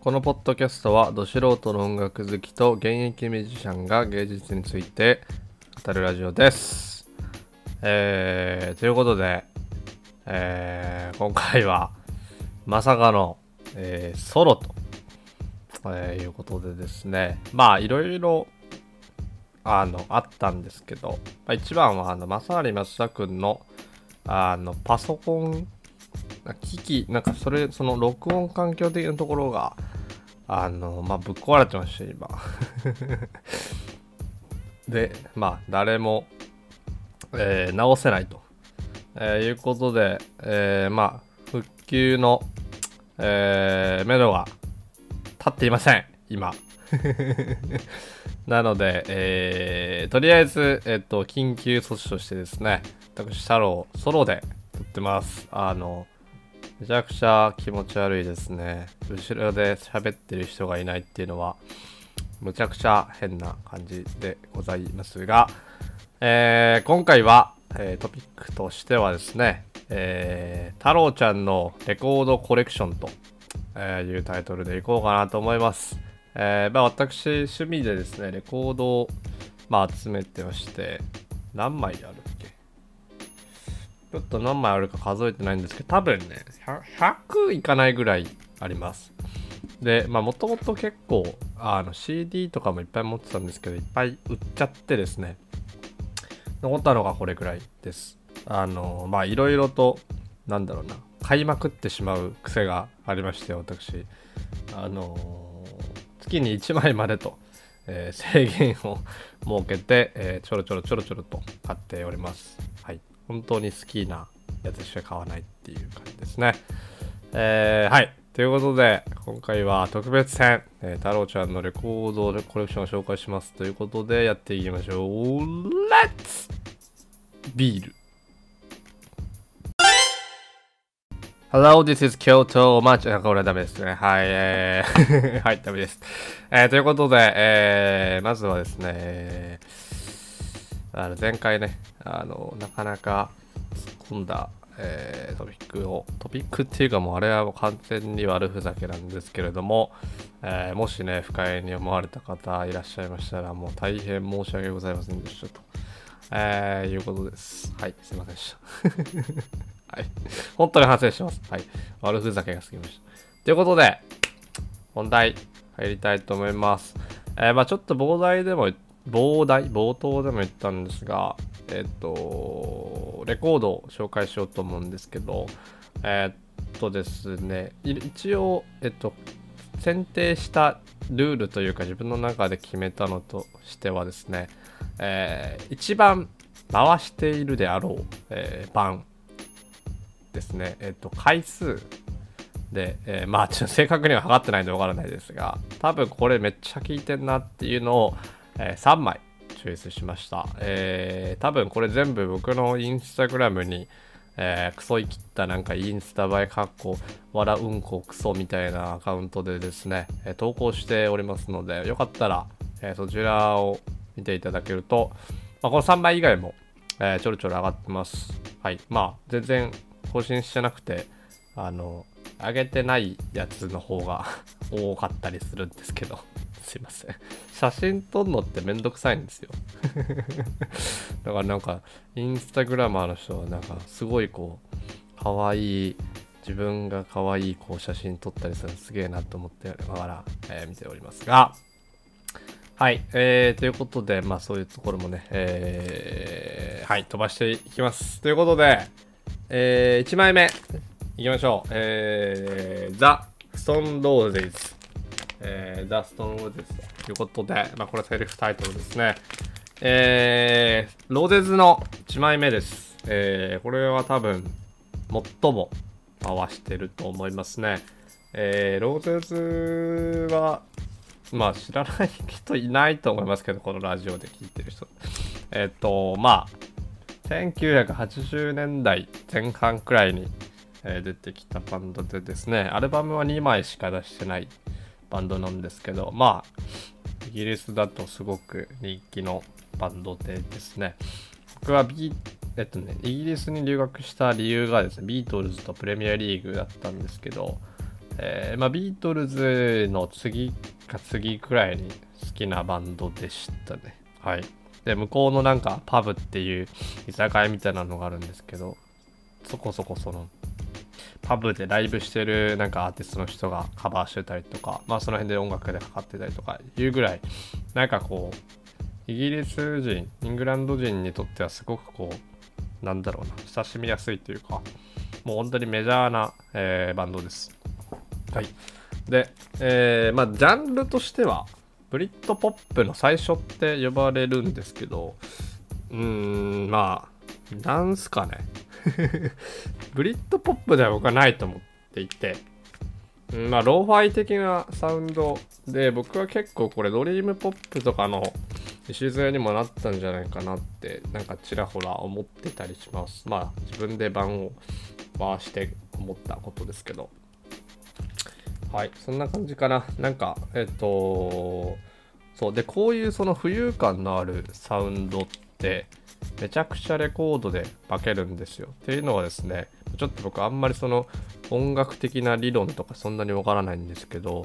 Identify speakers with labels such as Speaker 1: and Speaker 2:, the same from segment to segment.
Speaker 1: このポッドキャストはど素人の音楽好きと現役ミュージシャンが芸術について語るラジオです。えー、ということで、えー今回はまさかの、えーソロと、えーいうことでですね、まあいろいろあのあったんですけど、まあ、一番はあの正成松田君のあのパソコン機器なんかそれその録音環境的なところがあのまあぶっ壊れてました今。でまあ誰も、えー直せないと、えーいうことで、えーまあ復旧の、えー、目処が立っていません今。なので、えーとりあえず、えっと緊急措置としてですね私太郎ソロで撮ってます。あのめちゃくちゃ気持ち悪いですね。後ろで喋ってる人がいないっていうのは、むちゃくちゃ変な感じでございますが、えー今回は、えートピックとしてはですね、えー太郎ちゃんのレコードコレクションと、えいうタイトルでいこうかなと思います。えまあ、私、趣味でですね、レコードを、まあ、集めてまして、何枚あるちょっと何枚あるか数えてないんですけど、多分ね、100いかないぐらいあります。で、まあ、もともと結構、あの、CD とかもいっぱい持ってたんですけど、いっぱい売っちゃってですね、残ったのがこれくらいです。あの、まあ、いろいろと、なんだろうな、買いまくってしまう癖がありまして、私。あの月に1枚までと、えー 制限を設けて、えーちょろちょろちょろちょろと買っております。はい。本当に好きなやつしか買わないっていう感じですね。えーはい。ということで、今回は特別編、えー太郎ちゃんのレコードコレクションを紹介しますということで、やっていきましょう。レッツビール Hello, this is Kyoto マーチ。なんか俺はダメですね。はい、えー はい、ダメです。えーということで、えーまずはですね、あの前回ね、あの、なかなか突っ込んだ、えートピックを、トピックっていうかもうあれはもう完全に悪ふざけなんですけれども、えーもしね、不快に思われた方いらっしゃいましたら、もう大変申し訳ございませんでしたと、えーいうことです。はい、すいませんでした。はい。本当に反省してます。はい。悪ふざけが過ぎました。ということで、本題入りたいと思います。えーまあちょっと膨大でも言っ、膨大冒頭でも言ったんですが、えっと、レコードを紹介しようと思うんですけど、えっとですね、一応、えっと、選定したルールというか自分の中で決めたのとしてはですね、えー一番回しているであろう、えー版ですね、えっと、回数で、えーまあ、ちょっと正確には測ってないんでわからないですが、多分これめっちゃ効いてんなっていうのを、え3枚チョイスしました。えー多分これ全部僕のインスタグラムに、えークソいきったなんかインスタ映えかっこわらうんこクソみたいなアカウントでですね、え投稿しておりますので、よかったら、えーそちらを見ていただけると、まあ、この3枚以外も、えーちょろちょろ上がってます。はい。まあ、全然更新してなくて、あの、上げてないやつの方が 多かったりするんですけど、すいません。写真撮るのってめんどくさいんですよ。だからなんか、インスタグラマーの人はなんか、すごいこう、かわいい、自分が可愛いこう写真撮ったりするのすげえなと思ってながら、えー見ておりますが、はい、えー、ということで、まあそういうところもね、えー、はい、飛ばしていきます。ということで、えー、1枚目、いきましょう。えー、ザ・ストーン・ローゼズ。えー、ザ・ストーン・ローゼズということで、まあこれセリフタイトルですね。えー、ローゼズの1枚目です。えー、これは多分、最も回してると思いますね。えー、ローゼズは、まあ知らない人いないと思いますけど、このラジオで聞いてる人。えっと、まあ、1980年代前半くらいに、えー出てきたバンドでですね、アルバムは2枚しか出してないバンドなんですけど、まあ、イギリスだとすごく人気のバンドでですね、僕はビえっとね、イギリスに留学した理由がですね、ビートルズとプレミアリーグだったんですけど、えー、まあ、ビートルズの次か次くらいに好きなバンドでしたね。はい。で、向こうのなんかパブっていう居酒屋みたいなのがあるんですけど、そこそこその、パブでライブしてるなんかアーティストの人がカバーしてたりとか、まあその辺で音楽でかかってたりとかいうぐらい、なんかこう、イギリス人、イングランド人にとってはすごくこう、なんだろうな、親しみやすいというか、もう本当にメジャーな、えー、バンドです。はい。で、えー、まあ、ジャンルとしては、ブリッドポップの最初って呼ばれるんですけど、うーん、まあ、なんすかね。ブリッドポップでは僕はないと思っていて、うんまあ、ローファイ的なサウンドで、僕は結構これドリームポップとかの礎にもなったんじゃないかなって、なんかちらほら思ってたりします。まあ、自分で盤を回して思ったことですけど。はい、そんな感じかな。なんか、えっ、と、そう、で、こういうその浮遊感のあるサウンドって、めちゃくちゃレコードで化けるんですよ。っていうのはですね、ちょっと僕あんまりその音楽的な理論とかそんなにわからないんですけど、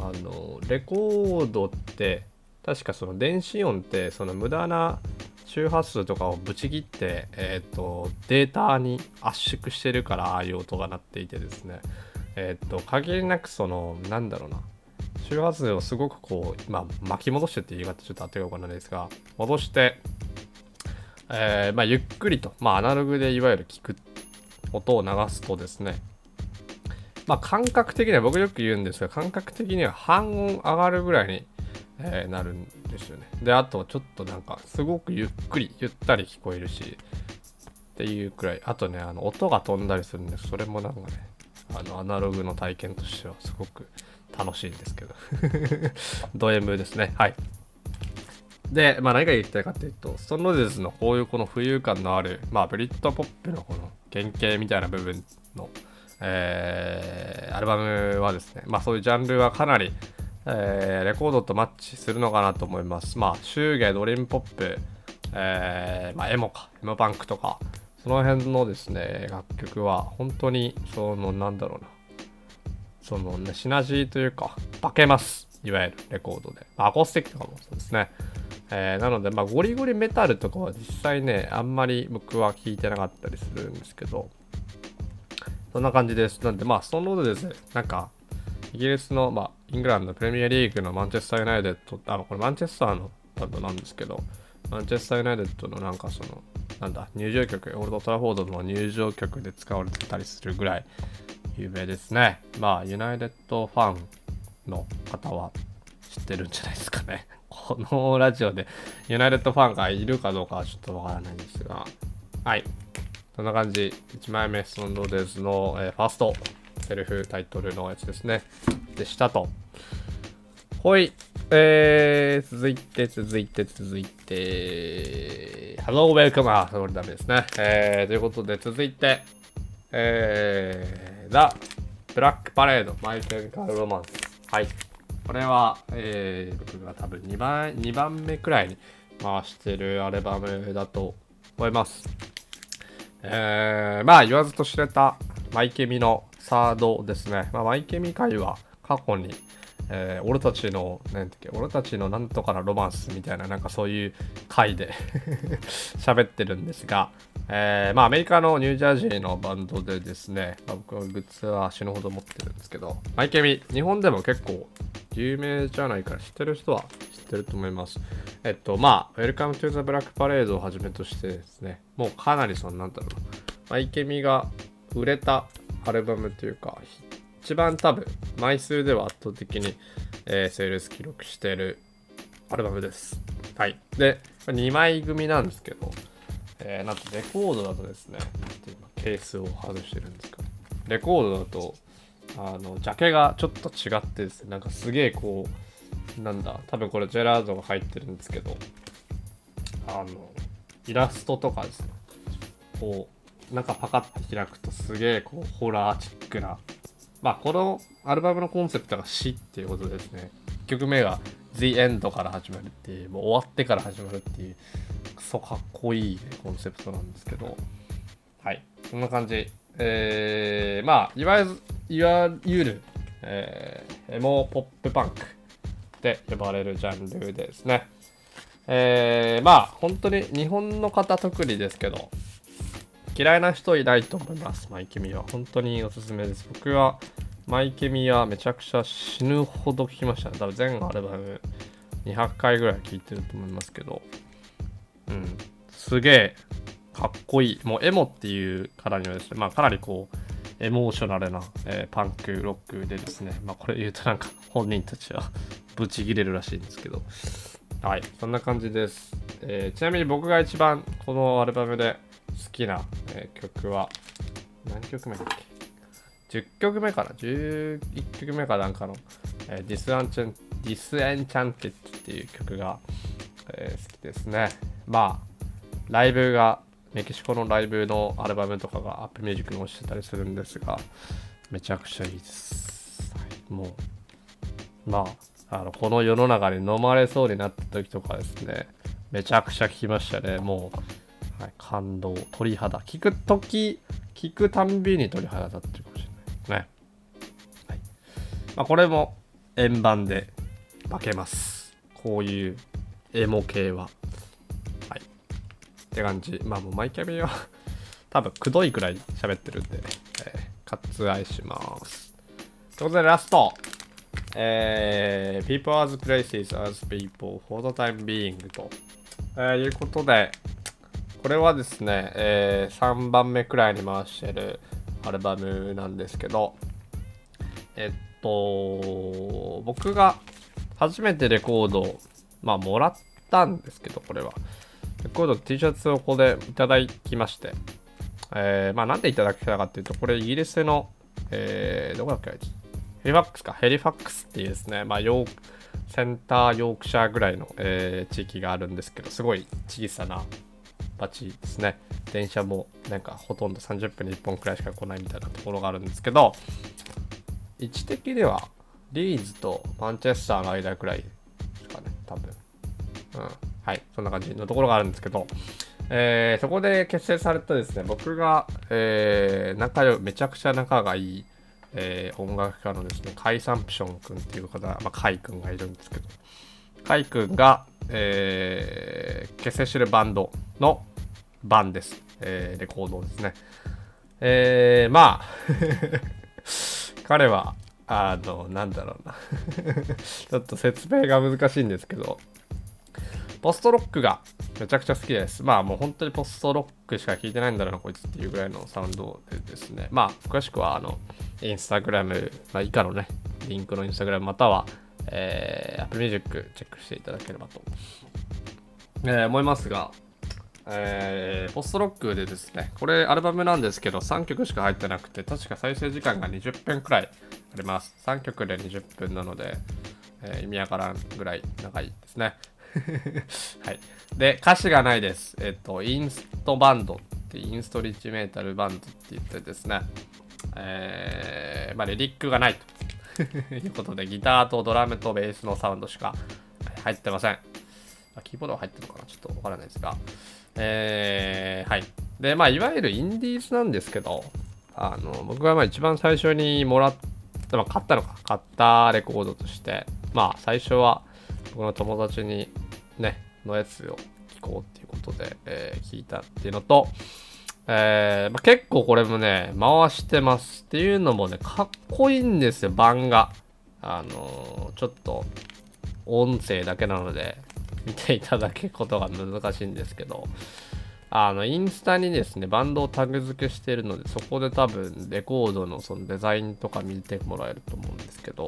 Speaker 1: あの、レコードって、確かその電子音ってその無駄な周波数とかをブチ切って、えっ、ー、と、データに圧縮してるからああいう音が鳴っていてですね、えっ、ー、と、限りなくその、なんだろうな、周波数をすごくこう、まあ、巻き戻してって言い方ちょっと当てようかなんですが、戻して、えー、まあ、ゆっくりと、まあ、アナログでいわゆる聞く音を流すとですね、まあ、感覚的には、僕よく言うんですが、感覚的には半音上がるぐらいに、えー、なるんですよね。で、あと、ちょっとなんか、すごくゆっくり、ゆったり聞こえるし、っていうくらい、あとね、あの、音が飛んだりするんで。それもなんかね、あのアナログの体験としてはすごく楽しいんですけど ド M ですねはいで、まあ、何が言いたいかっていうとストーンローゼズのこういうこの浮遊感のある、まあ、ブリッドポップのこの原型みたいな部分の、えー、アルバムはですね、まあ、そういうジャンルはかなり、えー、レコードとマッチするのかなと思いますまあシュドリームポップ、えー、まあ、エモかエモパンクとかその辺のですね、楽曲は本当に、その、なんだろうな、そのね、シナジーというか、化けます。いわゆるレコードで。アコースティックとかもそうですね。えー、なので、まあ、ゴリゴリメタルとかは実際ね、あんまり僕は聞いてなかったりするんですけど、そんな感じです。なんで、まあ、そのでですね、なんか、イギリスの、まあ、イングランドプレミアリーグのマンチェスター・ユナイテッド、あの、これマンチェスターのバンドなんですけど、マンチェスター・ユナイテッドのなんかその、なんだ、入場曲、オールド・トラフォードの入場曲で使われてたりするぐらい有名ですね。まあ、ユナイテッドファンの方は知ってるんじゃないですかね。このラジオでユナイテッドファンがいるかどうかはちょっとわからないんですが、はい。そんな感じ、1枚目、ストンドデーズの、えー、ファースト、セルフタイトルのやつですね。でしたと。ほい。えー、続いて、続いて、続いて、Hello, welcome. あ、それダメですね。えー、ということで、続いて、えー、The Black Parade, My Chemical Romance。はい。これは、えー、僕が多分2番、2番目くらいに回してるアルバムだと思います。えー、まあ言わずと知れたマイケミのサードですね。まあ、マイケミ会は過去にえー、俺たちの、なんだっけ、俺たちのなんとかなロマンスみたいな、なんかそういう回で 喋ってるんですが、えー、まあアメリカのニュージャージーのバンドでですね、まあ、僕はグッズは死ぬほど持ってるんですけど、マイケミ、日本でも結構有名じゃないから知ってる人は知ってると思います。えっと、まあ、Welcome to the Black Parade をはじめとしてですね、もうかなりその、なんだろうな、マイケミが売れたアルバムというか、一番多分枚数では圧倒的に、えー、セールス記録してるアルバムです。はい。で、2枚組なんですけど、えー、なんとレコードだとですね、今ケースを外してるんですかレコードだと、あの、ジャケがちょっと違ってですね、なんかすげえこう、なんだ、多分これジェラードが入ってるんですけど、あの、イラストとかですね、こう、なんかパカッて開くとすげえこう、ホラーチックなまあ、このアルバムのコンセプトが死っていうことですね。1曲目が The End から始まるっていう、もう終わってから始まるっていう、クソかっこいい、ね、コンセプトなんですけど、はい。そんな感じ。えー、まあ、いわゆる、いわゆるえー、エモポップパンクって呼ばれるジャンルですね。えー、まあ本当に日本の方特にですけど嫌いな人いないと思います。マイケミは本当におすすめです。僕はマイケミはめちゃくちゃ死ぬほど聴きましたね。多分全アルバム200回ぐらい聴いてると思いますけど。うん。すげえかっこいい。もうエモっていうからにはですねまあかなりこうエモーショナルな、えー、パンクロックでですね。まあこれ言うとなんか本人たちは ブチギレるらしいんですけど。はい、そんな感じです。えー、ちなみに僕が一番このアルバムで好きな、えー、曲は、何曲目だっけ ?10 曲目かな ?11 曲目かなんかの、えー、ディスアンチャン、ディスエンチャンテッドっていう曲が、えー、好きですね。まあ、ライブが、メキシコのライブのアルバムとかがアップルミュージックに落ちてたりするんですが、めちゃくちゃいいです。はい、もう、まあ、あのこの世の中に飲まれそうになった時とかですね、めちゃくちゃ聞きましたね。もう、はい、感動、鳥肌。聞く時、聞くたんびに鳥肌立ってるかもしれないね。はい。まあ、これも円盤で負けます。こういうエモ系は。はい。って感じ。まあもうマイキャビは多分くどいくらい喋ってるんで、えー、割愛します。ということでラストえー、people as places as people for the time being と、えー、いうことで、これはですね、えー、3番目くらいに回してるアルバムなんですけど、えっと、僕が初めてレコードを、まあ、もらったんですけど、これは。レコード T シャツをここでいただきまして、えー、まあ、なんでいただけたかっていうと、これイギリスの、えー、どこだっけあいつヘリファックスか、ヘリファックスっていうですね、まあ、ヨーセンターヨークシャーぐらいの、えー、地域があるんですけど、すごい小さな街ですね。電車もなんかほとんど30分に1本くらいしか来ないみたいなところがあるんですけど、位置的ではリーズとマンチェスターの間くらいですかね、多分。うん。はい、そんな感じのところがあるんですけど、えー、そこで結成されたですね、僕が、えー、仲良めちゃくちゃ仲がいいえー、音楽家のですね、カイ・サンプション君っていう方、まあ、カイ君がいるんですけど、カイ君が、えー、結成してるバンドの版です。えー、レコードですね。えー、まあ 彼は、あの、なんだろうな ちょっと説明が難しいんですけど、ポストロックがめちゃくちゃ好きです。まあもう本当にポストロックしか聞いてないんだろうな、こいつっていうぐらいのサウンドでですね。まあ詳しくはあの、インスタグラム、まあ、以下のね、リンクのインスタグラムまたは、えー、Apple Music チェックしていただければと、えー、思いますが、えー、ポストロックでですね、これアルバムなんですけど3曲しか入ってなくて、確か再生時間が20分くらいあります。3曲で20分なので、えー、意味わからんぐらい長いですね。はい。で、歌詞がないです。えっと、インストバンドってインストリッチメータルバンドって言ってですね、えー、まあ、リリックがないと いうことで、ギターとドラムとベースのサウンドしか入ってません。あキーボードは入ってるのかな？ちょっとわからないですが。えー、はい。で、まあ、いわゆるインディーズなんですけど、あの、僕がまあ一番最初にもらった、まあ、買ったのか、買ったレコードとして、まあ、最初は、僕の友達にね、のやつを聞こうっていうことで、えー、聞いたっていうのと、えーまあ、結構これもね、回してますっていうのもね、かっこいいんですよ、版が。あのー、ちょっと、音声だけなので、見ていただけることが難しいんですけど、あの、インスタにですね、バンドをタグ付けしてるので、そこで多分、レコードのそのデザインとか見てもらえると思うんですけど、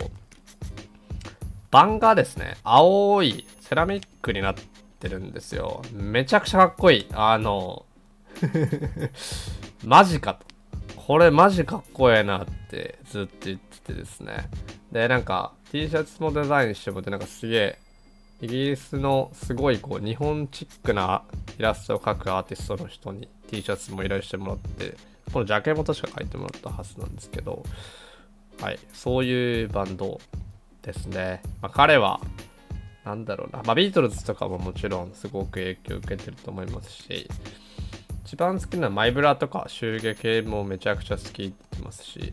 Speaker 1: 版がですね、青いセラミックになってるんですよ。めちゃくちゃかっこいい。あの、マジかと。これマジかっこええなってずっと言っててですね。で、なんか T シャツもデザインしてもってなんかすげえイギリスのすごいこう日本チックなイラストを描くアーティストの人に T シャツも依頼してもらって、このジャケも確か書いてもらったはずなんですけど、はい、そういうバンドですね。まあ、彼は、なんだろうな、まあ、ビートルズとかももちろんすごく影響を受けてると思いますし、一番好きなマイブラとか、シューゲ系もめちゃくちゃ好き言ってますし、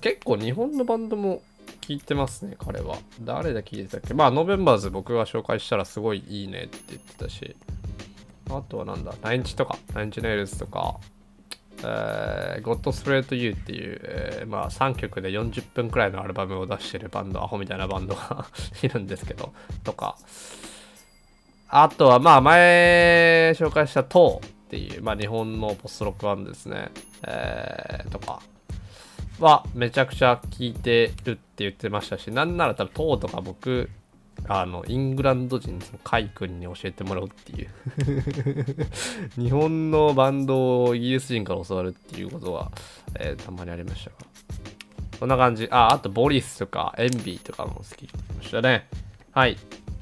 Speaker 1: 結構日本のバンドも聞いてますね、彼は。誰で聞いてたっけ？まあ、ノベンバーズ僕が紹介したらすごいいいねって言ってたし、あとはなんだ、ナインチとか、ナインインチネイルズとか、えー、ゴッドスプレートユーっていう、えー、まあ3曲で40分くらいのアルバムを出してるバンド、アホみたいなバンドが いるんですけど、とか、あとはまあ前紹介したトーっていう、まあ日本のポストロックバンですね、えー、とか。はめちゃくちゃ聴いてるって言ってましたし、なんなら多分トーとか僕あの、イングランド人のカイ君に教えてもらうっていう 日本のバンドをイギリス人から教わるっていうことは、えー、たまにありましたが。こんな感じ。あ、あとボリスとかエンビーとかも好きましたね。はい。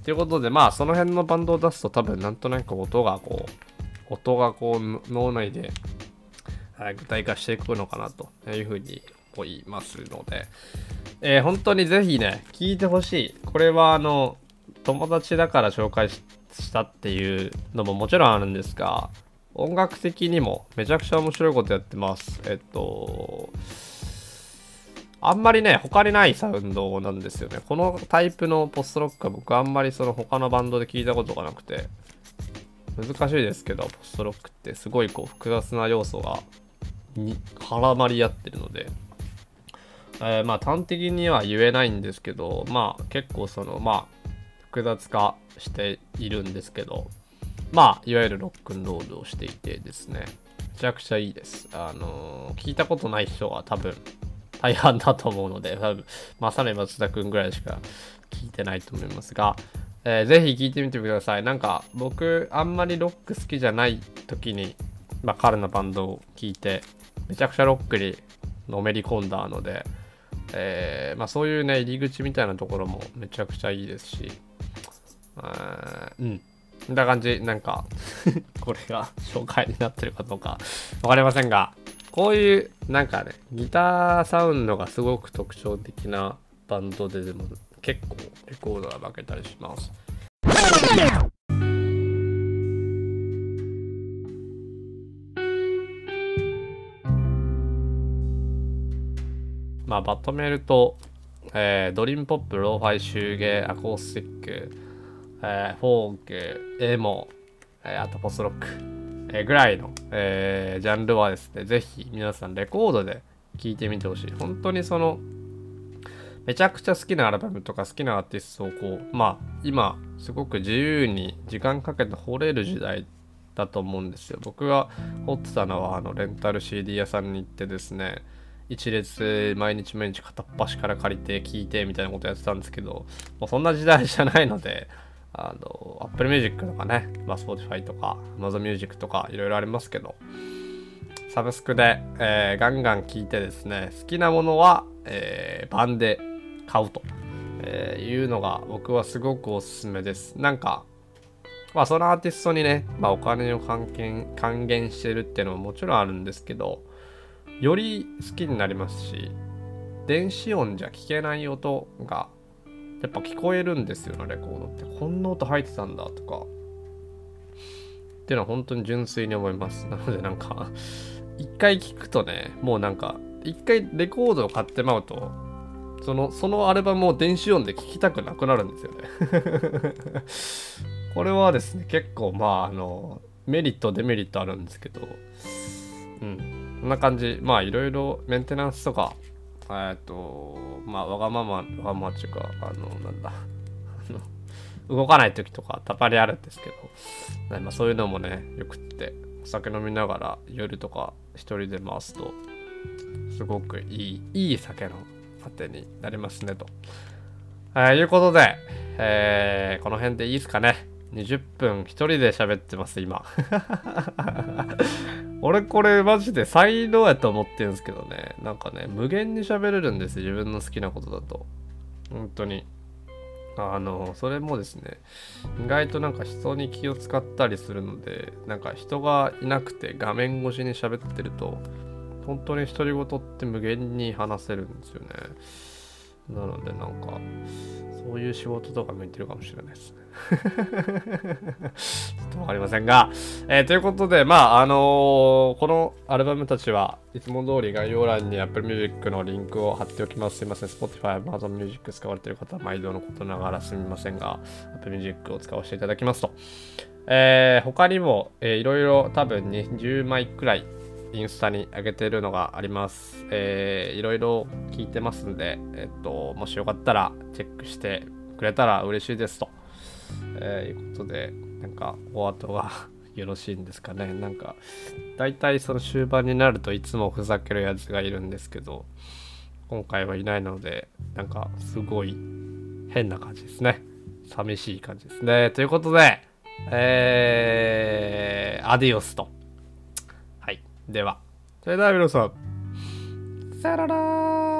Speaker 1: ということで、まあ、その辺のバンドを出すと多分なんとなく音がこう、音がこう脳内で、はい、具体化していくのかなというふうに思いますので、えー、本当にぜひね、聞いてほしい。これはあの、友達だから紹介したっていうのももちろんあるんですが、音楽的にもめちゃくちゃ面白いことやってます。えっと、あんまりね、他にないサウンドなんですよね。このタイプのポストロックは僕あんまりその他のバンドで聞いたことがなくて、難しいですけど、ポストロックってすごいこう複雑な要素がに絡まり合ってるので、えー、まあ端的には言えないんですけど、まあ結構その、まあ複雑化しているんですけど、まあいわゆるロックンロールをしていてですね、めちゃくちゃいいです。あのー、聞いたことない人は多分大半だと思うので、多分、まさに松田くんぐらいしか聞いてないと思いますが、えー、ぜひ聞いてみてください。なんか僕あんまりロック好きじゃない時に、まあ彼のバンドを聞いて、めちゃくちゃロックにのめり込んだので、えー、まあ、そういうね、入り口みたいなところもめちゃくちゃいいですし、うん。こんな感じ、なんか これが紹介になってるかどうかわかりませんが、こういう、なんかね、ギターサウンドがすごく特徴的なバンドででも結構レコードが負けたりします。まあ、まとめると、えー、ドリームポップ、ローファイ、シューゲー、アコースティック、えー、フォーク、エモ、えー、あとポストロック、えー、ぐらいの、えー、ジャンルはですね、ぜひ皆さんレコードで聴いてみてほしい。本当にその、めちゃくちゃ好きなアルバムとか好きなアーティストをこう、まあ、今、すごく自由に時間かけて掘れる時代だと思うんですよ。僕が掘ってたのは、あの、レンタル CD 屋さんに行ってですね、一列毎日毎日片っ端から借りて聞いてみたいなことやってたんですけど、もうそんな時代じゃないので、あの、Apple Music とかね、まあ、Spotify とか Amazon Music とかいろいろありますけど、サブスクで、えー、ガンガン聞いてですね、好きなものは、えー、版で買うと、えー、いうのが僕はすごくおすすめです。なんか、まあそのアーティストにね、まあお金を還元還元してるっていうのももちろんあるんですけど、より好きになりますし、電子音じゃ聞けない音がやっぱ聞こえるんですよね、レコードって。こんな音入ってたんだとか。っていうのは本当に純粋に思います。なのでなんか一回聞くとね、もうなんか、一回レコードを買ってまうと、その、そのアルバムを電子音で聴きたくなくなるんですよね これはですね、結構まあ、あの、メリット、デメリットあるんですけど、うん。んな感じ。まあいろいろメンテナンスとか、えっと、まあわがまま、わがままっていうか、あの、なんだ、動かない時とかたまにあるんですけど、まあ、そういうのもね、よくって、お酒飲みながら夜とか一人で回すと、すごくいい、いい酒のあてになりますねと。えー、いうことで、えー、この辺でいいですかね。20分一人で喋ってます、今。俺これマジで才能やと思ってるんですけどね。なんかね、無限に喋れるんです自分の好きなことだと。本当に。あの、それもですね、意外となんか人に気を使ったりするので、なんか人がいなくて画面越しに喋ってると、本当に独り言って無限に話せるんですよね。なのでなんか、そういう仕事とか向いてるかもしれないですね。とわかりませんが、えー、ということで、まあ、あのー、このアルバムたちはいつも通り概要欄に Apple Music のリンクを貼っておきます。すいません、Spotify、Amazon Music 使われてる方は毎度のことながらすみませんが、Apple Music を使わせていただきますと。えー、他にも、えー、いろいろ多分20枚くらいインスタに上げてるのがあります。えー、いろいろ聞いてますんで、えっと、もしよかったらチェックしてくれたら嬉しいですと。えー、いうことで、なんか、お後が よろしいんですかね。なんか、大体その終盤になるといつもふざけるやつがいるんですけど、今回はいないので、なんか、すごい変な感じですね。寂しい感じですね。ということで、えー、アディオスと。はい。では、それでは皆さん、さよなら